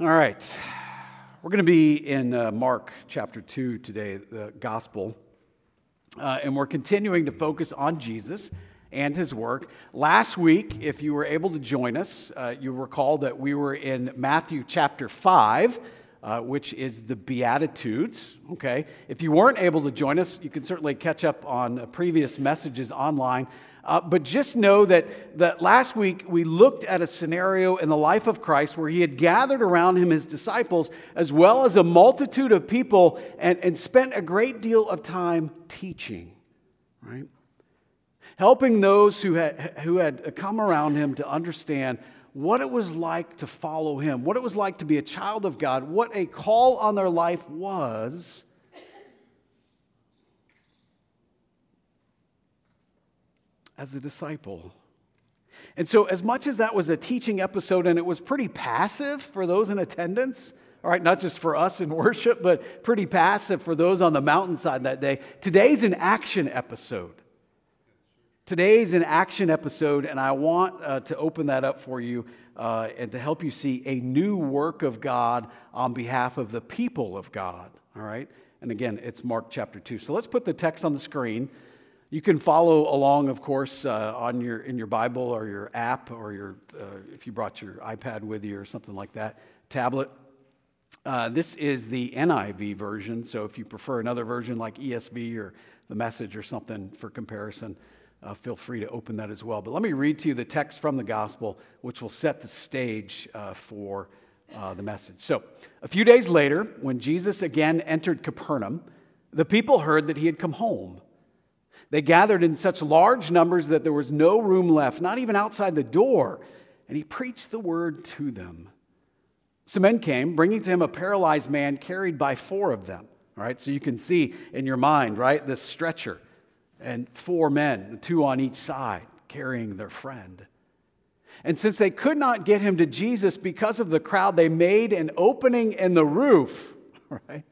All right. We're going to be in uh, Mark chapter 2 today, the gospel. Uh, and we're continuing to focus on Jesus and his work. Last week, if you were able to join us, uh, you recall that we were in Matthew chapter 5. Uh, which is the Beatitudes. Okay. If you weren't able to join us, you can certainly catch up on previous messages online. Uh, but just know that, that last week we looked at a scenario in the life of Christ where he had gathered around him his disciples as well as a multitude of people and, and spent a great deal of time teaching, right? Helping those who had, who had come around him to understand what it was like to follow him, what it was like to be a child of God, what a call on their life was as a disciple. And so, as much as that was a teaching episode and it was pretty passive for those in attendance, all right, not just for us in worship, but pretty passive for those on the mountainside that day, today's an action episode. Today's an action episode, and I want uh, to open that up for you uh, and to help you see a new work of God on behalf of the people of God. All right? And again, it's Mark chapter 2. So let's put the text on the screen. You can follow along, of course, uh, on your, in your Bible or your app or your, uh, if you brought your iPad with you or something like that, tablet. Uh, this is the NIV version, so if you prefer another version like ESV or the message or something for comparison, uh, feel free to open that as well. But let me read to you the text from the gospel, which will set the stage uh, for uh, the message. So, a few days later, when Jesus again entered Capernaum, the people heard that he had come home. They gathered in such large numbers that there was no room left, not even outside the door, and he preached the word to them. Some men came, bringing to him a paralyzed man carried by four of them. All right, so you can see in your mind, right, this stretcher and four men, two on each side, carrying their friend. And since they could not get him to Jesus because of the crowd, they made an opening in the roof, right?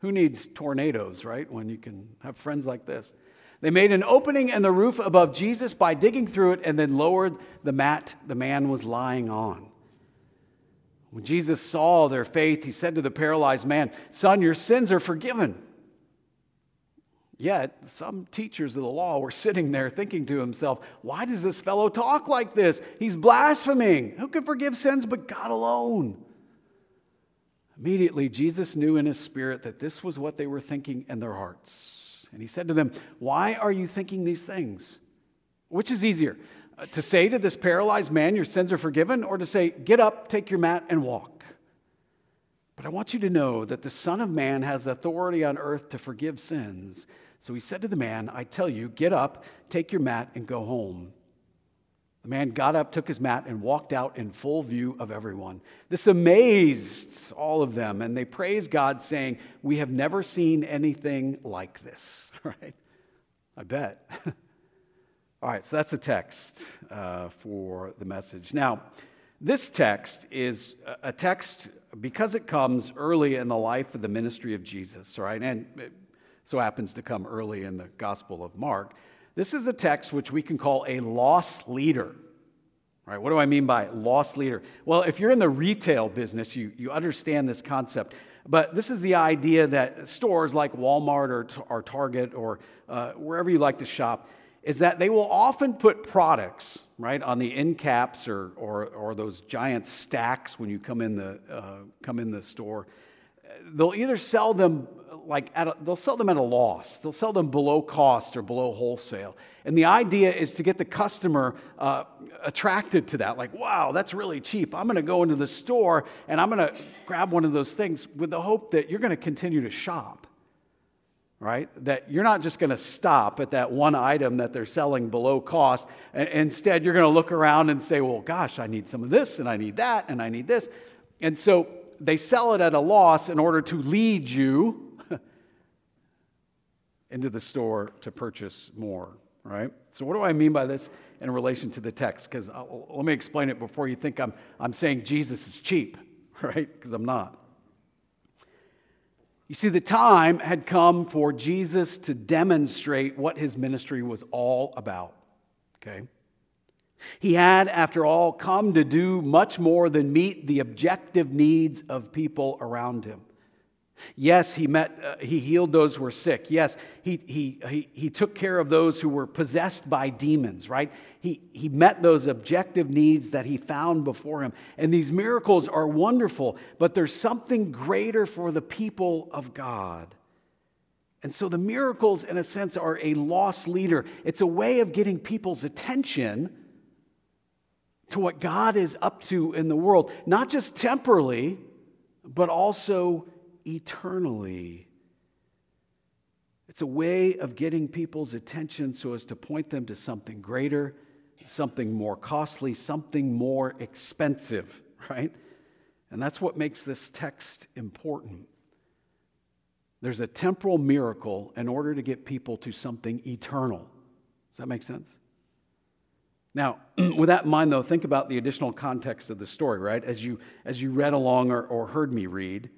Who needs tornadoes, right? When you can have friends like this. They made an opening in the roof above Jesus by digging through it and then lowered the mat the man was lying on. When Jesus saw their faith, he said to the paralyzed man, Son, your sins are forgiven. Yet, some teachers of the law were sitting there thinking to himself, Why does this fellow talk like this? He's blaspheming. Who can forgive sins but God alone? Immediately, Jesus knew in his spirit that this was what they were thinking in their hearts. And he said to them, Why are you thinking these things? Which is easier, uh, to say to this paralyzed man, Your sins are forgiven, or to say, Get up, take your mat, and walk? But I want you to know that the Son of Man has authority on earth to forgive sins. So he said to the man, I tell you, get up, take your mat, and go home. The man got up, took his mat, and walked out in full view of everyone. This amazed all of them, and they praised God, saying, We have never seen anything like this, right? I bet. all right, so that's the text uh, for the message. Now, this text is a text because it comes early in the life of the ministry of Jesus, right? And so happens to come early in the Gospel of Mark. This is a text which we can call a loss leader. Right? What do I mean by loss leader? Well, if you're in the retail business, you, you understand this concept. But this is the idea that stores like Walmart or, or Target or uh, wherever you like to shop, is that they will often put products, right, on the end caps or, or, or those giant stacks when you come in the, uh, come in the store. They'll either sell them like a, they'll sell them at a loss. They'll sell them below cost or below wholesale. And the idea is to get the customer uh, attracted to that. Like, wow, that's really cheap. I'm going to go into the store and I'm going to grab one of those things with the hope that you're going to continue to shop. Right? That you're not just going to stop at that one item that they're selling below cost. Instead, you're going to look around and say, well, gosh, I need some of this and I need that and I need this. And so they sell it at a loss in order to lead you into the store to purchase more, right? So, what do I mean by this in relation to the text? Because uh, let me explain it before you think I'm, I'm saying Jesus is cheap, right? Because I'm not. You see, the time had come for Jesus to demonstrate what his ministry was all about, okay? He had, after all, come to do much more than meet the objective needs of people around him. Yes, he, met, uh, he healed those who were sick. Yes, he, he, he, he took care of those who were possessed by demons, right? He, he met those objective needs that he found before him. And these miracles are wonderful, but there's something greater for the people of God. And so the miracles, in a sense, are a loss leader. It's a way of getting people's attention to what God is up to in the world, not just temporally, but also eternally. It's a way of getting people's attention so as to point them to something greater, something more costly, something more expensive, right? And that's what makes this text important. There's a temporal miracle in order to get people to something eternal. Does that make sense? Now, with that in mind, though, think about the additional context of the story, right? As you, as you read along or, or heard me read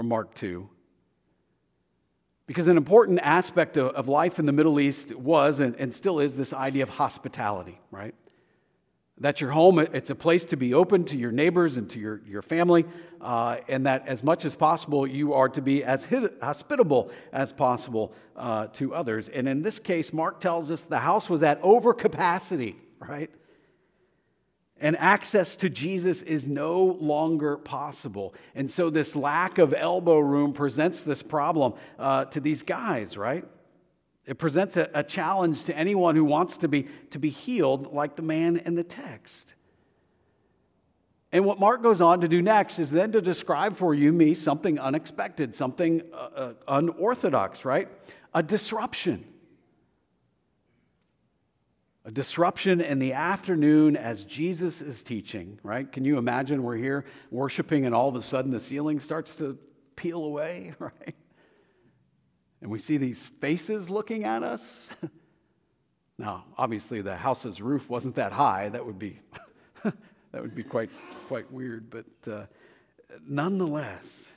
from Mark 2. Because an important aspect of, life in the Middle East was and, and still is this idea of hospitality, right? That your home, it's a place to be open to your neighbors and to your, your family, uh, and that as much as possible, you are to be as hospitable as possible uh, to others. And in this case, Mark tells us the house was at overcapacity, right? And access to Jesus is no longer possible. And so, this lack of elbow room presents this problem uh, to these guys, right? It presents a, a challenge to anyone who wants to be, to be healed, like the man in the text. And what Mark goes on to do next is then to describe for you, me, something unexpected, something uh, uh, unorthodox, right? A disruption. A disruption in the afternoon as Jesus is teaching, right? Can you imagine we're here worshiping and all of a sudden the ceiling starts to peel away, right? and we see these faces looking at us. now, obviously, the house's roof wasn't that high. That would be, that would be quite, quite weird. But uh, nonetheless,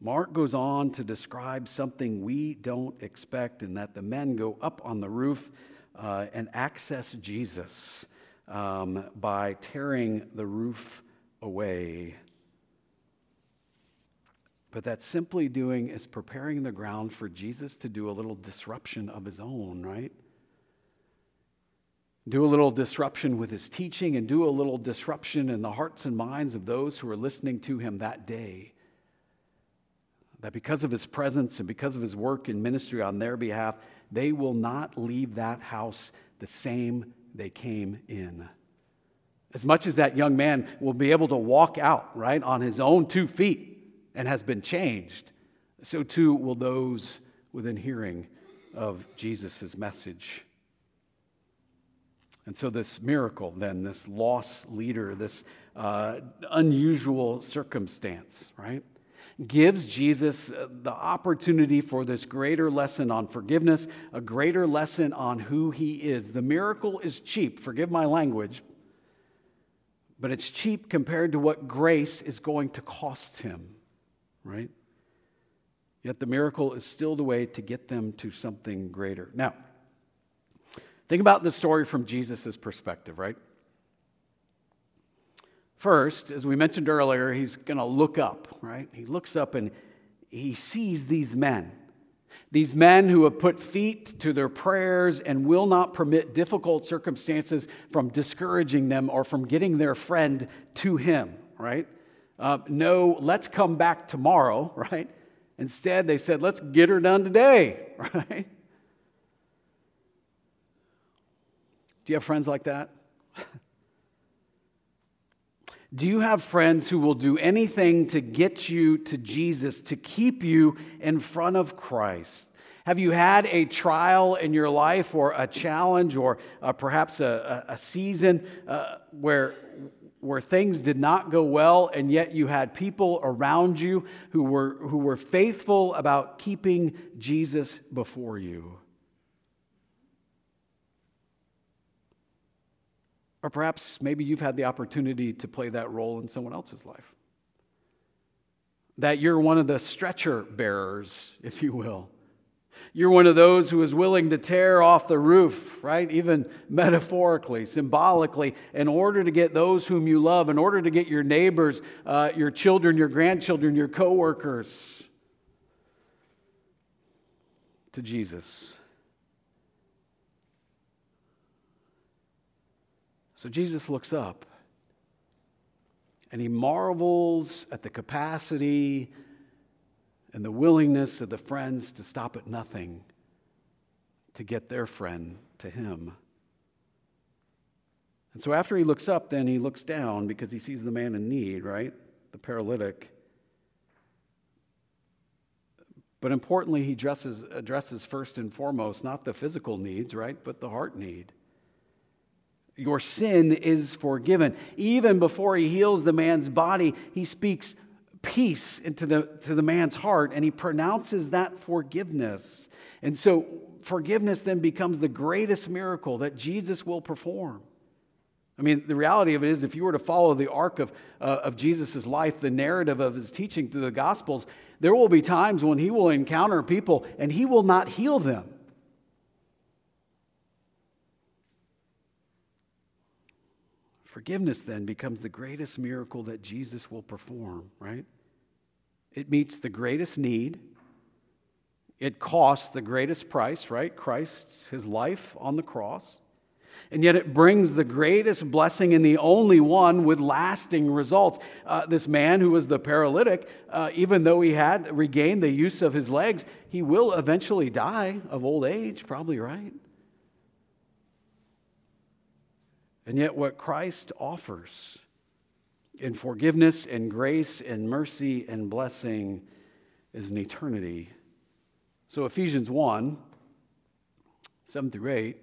Mark goes on to describe something we don't expect, in that the men go up on the roof uh, and access Jesus um, by tearing the roof away. But that simply doing is preparing the ground for Jesus to do a little disruption of his own, right? Do a little disruption with his teaching and do a little disruption in the hearts and minds of those who are listening to him that day. That because of his presence and because of his work and ministry on their behalf, they will not leave that house the same they came in. As much as that young man will be able to walk out, right, on his own two feet and has been changed, so too will those within hearing of Jesus' message. And so, this miracle, then, this loss leader, this uh, unusual circumstance, right, gives Jesus uh, the opportunity for this greater lesson on forgiveness, a greater lesson on who he is. The miracle is cheap, forgive my language, but it's cheap compared to what grace is going to cost him right? Yet the miracle is still the way to get them to something greater. Now, think about the story from Jesus' perspective, right? First, as we mentioned earlier, he's going to look up, right? He looks up and he sees these men. These men who have put feet to their prayers and will not permit difficult circumstances from discouraging them or from getting their friend to him, right? uh, no, let's come back tomorrow, right? Instead, they said, let's get her done today, right? Do you have friends like that? Do you have friends who will do anything to get you to Jesus, to keep you in front of Christ? Have you had a trial in your life or a challenge or uh, perhaps a, a, a season uh, where, where things did not go well, and yet you had people around you who were, who were faithful about keeping Jesus before you. Or perhaps maybe you've had the opportunity to play that role in someone else's life. That you're one of the stretcher bearers, if you will, You're one of those who is willing to tear off the roof, right? Even metaphorically, symbolically, in order to get those whom you love, in order to get your neighbors, uh, your children, your grandchildren, your coworkers to Jesus. So Jesus looks up and he marvels at the capacity and the willingness of the friends to stop at nothing to get their friend to him. And so after he looks up, then he looks down because he sees the man in need, right? The paralytic. But importantly, he addresses, addresses first and foremost not the physical needs, right, but the heart need. Your sin is forgiven. Even before he heals the man's body, he speaks peace into the, to the man's heart and he pronounces that forgiveness. And so forgiveness then becomes the greatest miracle that Jesus will perform. I mean, the reality of it is, if you were to follow the arc of, uh, of Jesus' life, the narrative of his teaching through the Gospels, there will be times when he will encounter people and he will not heal them. Forgiveness then becomes the greatest miracle that Jesus will perform, right? It meets the greatest need. It costs the greatest price, right? Christ's, his life on the cross. And yet it brings the greatest blessing and the only one with lasting results. Uh, this man who was the paralytic, uh, even though he had regained the use of his legs, he will eventually die of old age, probably, right? And yet, what Christ offers in forgiveness and grace and mercy and blessing is an eternity. So, Ephesians 1 7 through 8.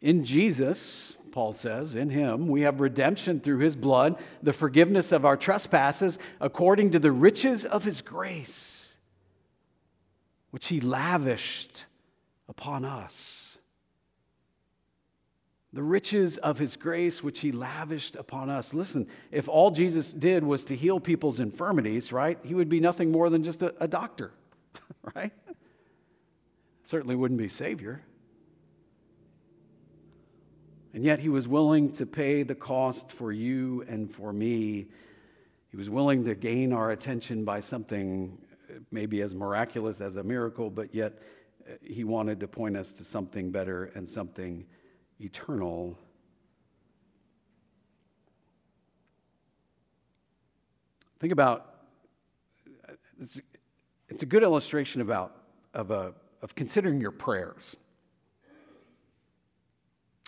In Jesus, Paul says, in him, we have redemption through his blood, the forgiveness of our trespasses, according to the riches of his grace, which he lavished upon us the riches of his grace which he lavished upon us. Listen, if all Jesus did was to heal people's infirmities, right, he would be nothing more than just a, a doctor, right? Certainly wouldn't be Savior. And yet he was willing to pay the cost for you and for me. He was willing to gain our attention by something maybe as miraculous as a miracle, but yet uh, he wanted to point us to something better and something eternal. Think about it's, it's a good illustration about of, a, of considering your prayers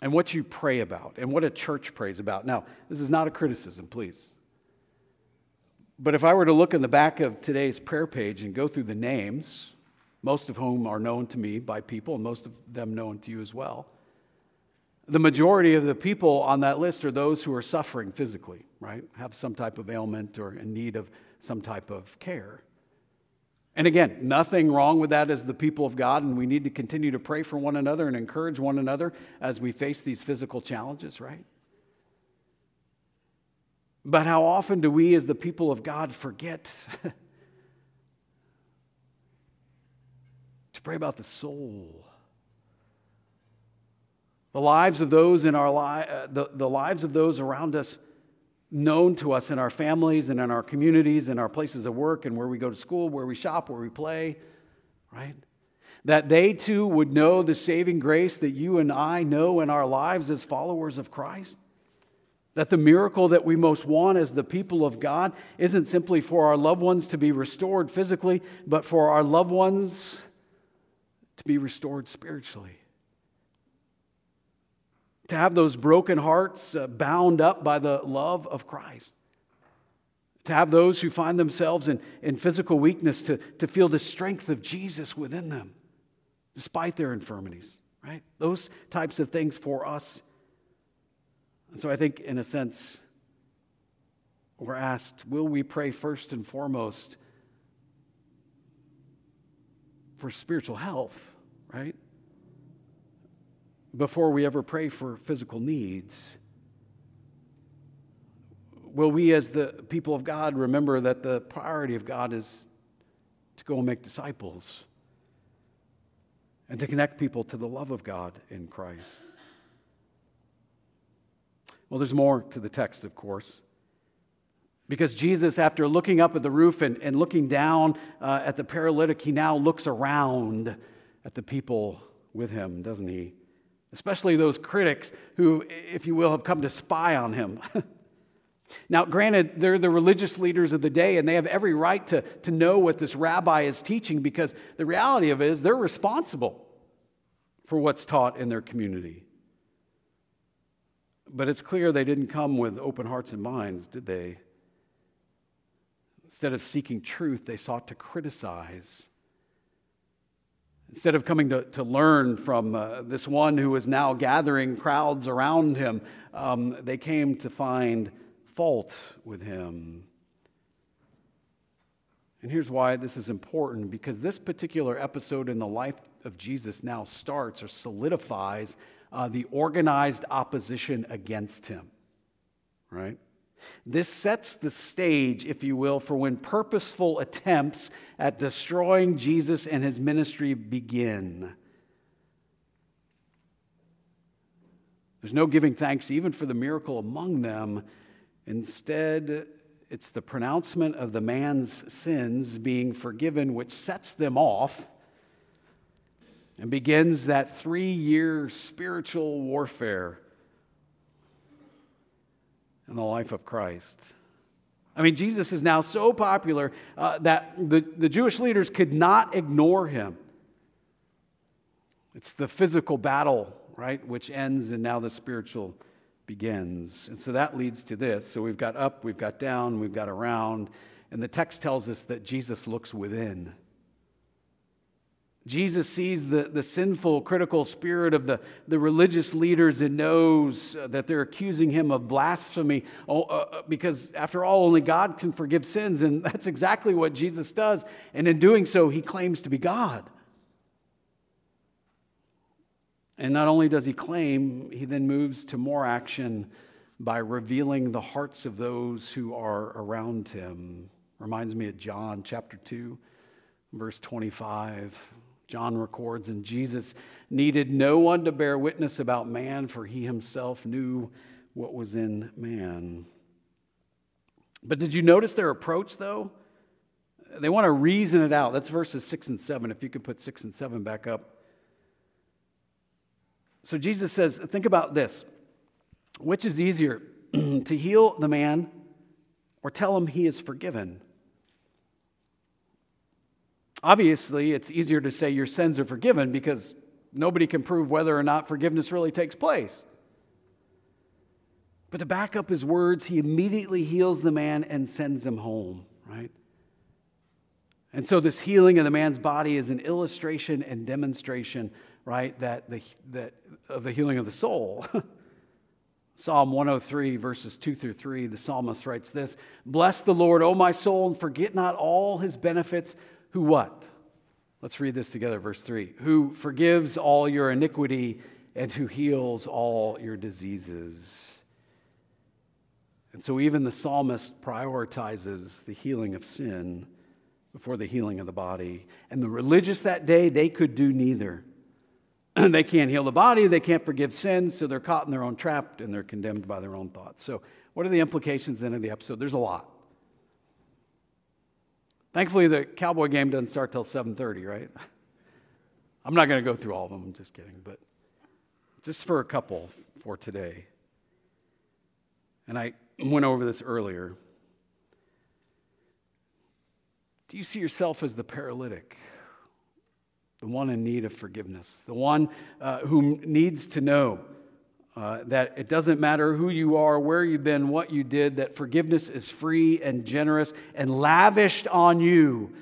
and what you pray about and what a church prays about. Now, this is not a criticism, please. But if I were to look in the back of today's prayer page and go through the names, most of whom are known to me by people, and most of them known to you as well, the majority of the people on that list are those who are suffering physically, right? Have some type of ailment or in need of some type of care. And again, nothing wrong with that as the people of God, and we need to continue to pray for one another and encourage one another as we face these physical challenges, right? But how often do we, as the people of God, forget to pray about the soul? The lives of those in our li- uh, the, the lives of those around us known to us in our families and in our communities and our places of work and where we go to school, where we shop, where we play, right? That they too would know the saving grace that you and I know in our lives as followers of Christ. That the miracle that we most want as the people of God isn't simply for our loved ones to be restored physically, but for our loved ones to be restored spiritually to have those broken hearts uh, bound up by the love of Christ. To have those who find themselves in, in physical weakness to, to feel the strength of Jesus within them, despite their infirmities, right? Those types of things for us. And so I think, in a sense, we're asked will we pray first and foremost for spiritual health, right? Before we ever pray for physical needs? Will we, as the people of God, remember that the priority of God is to go and make disciples? and to connect people to the love of God in Christ. Well, there's more to the text, of course. Because Jesus, after looking up at the roof and, and looking down uh, at the paralytic, he now looks around at the people with him, doesn't he? Especially those critics who, if you will, have come to spy on him. now, granted, they're the religious leaders of the day, and they have every right to, to know what this rabbi is teaching because the reality of it is they're responsible for what's taught in their community. But it's clear they didn't come with open hearts and minds, did they? Instead of seeking truth, they sought to criticize. Instead of coming to, to learn from uh, this one who is now gathering crowds around him, um, they came to find fault with him. And here's why this is important because this particular episode in the life of Jesus now starts or solidifies uh, the organized opposition against him, right? This sets the stage, if you will, for when purposeful attempts at destroying Jesus and his ministry begin. There's no giving thanks even for the miracle among them. Instead, it's the pronouncement of the man's sins being forgiven which sets them off and begins that three year spiritual warfare in the life of Christ. I mean, Jesus is now so popular uh, that the, the Jewish leaders could not ignore him. It's the physical battle, right, which ends, and now the spiritual begins. And so that leads to this. So we've got up, we've got down, we've got around, and the text tells us that Jesus looks within. Jesus sees the, the sinful, critical spirit of the, the religious leaders and knows uh, that they're accusing him of blasphemy uh, uh, because, after all, only God can forgive sins. And that's exactly what Jesus does. And in doing so, he claims to be God. And not only does he claim, he then moves to more action by revealing the hearts of those who are around him. Reminds me of John chapter 2, verse 25 John records, and Jesus needed no one to bear witness about man, for he himself knew what was in man. But did you notice their approach, though? They want to reason it out. That's verses 6 and 7. If you could put 6 and 7 back up. So Jesus says, Think about this. Which is easier, to heal the man or tell him he is forgiven? Obviously, it's easier to say your sins are forgiven because nobody can prove whether or not forgiveness really takes place. But to back up his words, he immediately heals the man and sends him home, right? And so this healing of the man's body is an illustration and demonstration, right, that the, that of the healing of the soul. Psalm 103, verses 2 through 3, the psalmist writes this Bless the Lord, O my soul, and forget not all his benefits who what? Let's read this together, verse 3. Who forgives all your iniquity and who heals all your diseases. And so even the psalmist prioritizes the healing of sin before the healing of the body. And the religious that day, they could do neither. they can't heal the body, they can't forgive sins, so they're caught in their own trap and they're condemned by their own thoughts. So, what are the implications then of the episode? There's a lot. Thankfully, the Cowboy game doesn't start till 7:30, right? I'm not going to go through all of them. I'm just kidding, but just for a couple for today. And I went over this earlier. Do you see yourself as the paralytic, the one in need of forgiveness, the one uh, who needs to know uh, that it doesn't matter who you are, where you've been, what you did, that forgiveness is free and generous and lavished on you.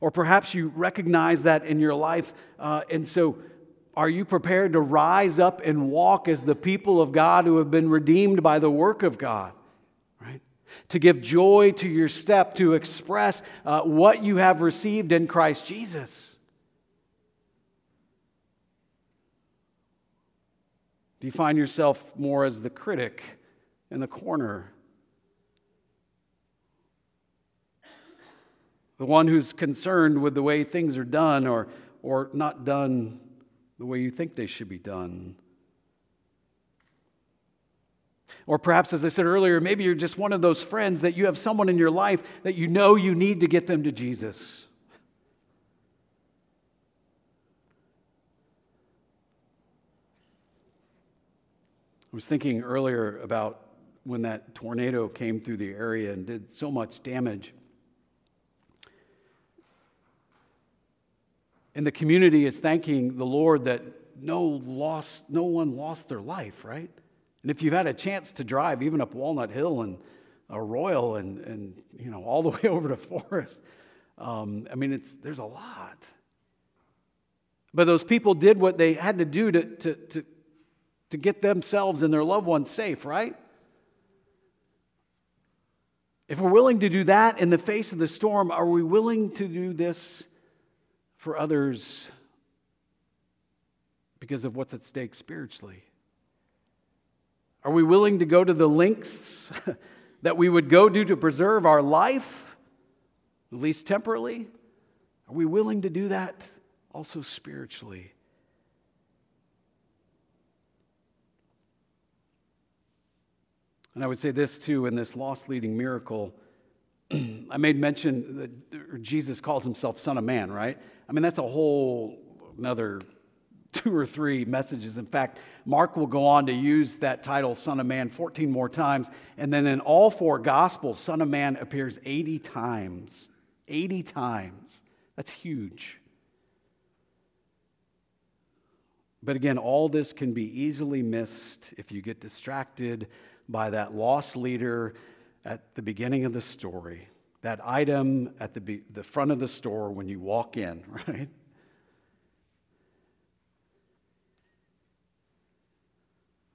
Or perhaps you recognize that in your life, uh, and so are you prepared to rise up and walk as the people of God who have been redeemed by the work of God? To give joy to your step, to express uh, what you have received in Christ Jesus. Do you find yourself more as the critic in the corner? the one who's concerned with the way things are done or, or not done the way you think they should be done. Or perhaps, as I said earlier, maybe you're just one of those friends that you have someone in your life that you know you need to get them to Jesus. I was thinking earlier about when that tornado came through the area and did so much damage. And the community is thanking the Lord that no loss, no one lost their life, right? And if you've had a chance to drive even up Walnut Hill and uh, Royal and, and you know all the way over to Forest, um, I mean it's there's a lot. But those people did what they had to do to, to, to, to get themselves and their loved ones safe, right? If we're willing to do that in the face of the storm, are we willing to do this for others because of what's at stake spiritually? Are we willing to go to the lengths that we would go to to preserve our life, at least temporarily? Are we willing to do that also spiritually? And I would say this too in this lost leading miracle. I made mention that Jesus calls himself Son of Man, right? I mean, that's a whole another two or three messages. In fact, Mark will go on to use that title, Son of Man, 14 more times. And then in all four Gospels, Son of Man appears 80 times. 80 times. That's huge. But again, all this can be easily missed if you get distracted by that loss leader at the beginning of the story, that item at the, the front of the store when you walk in, right?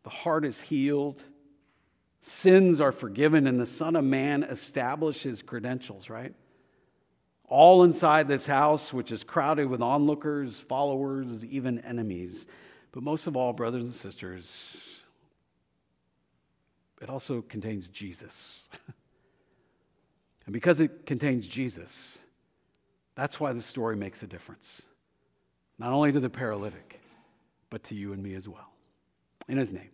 The heart is healed, sins are forgiven, and the Son of Man establishes credentials, right? All inside this house, which is crowded with onlookers, followers, even enemies. But most of all, brothers and sisters, it also contains Jesus. and because it contains Jesus, that's why the story makes a difference. Not only to the paralytic, but to you and me as well. In his name.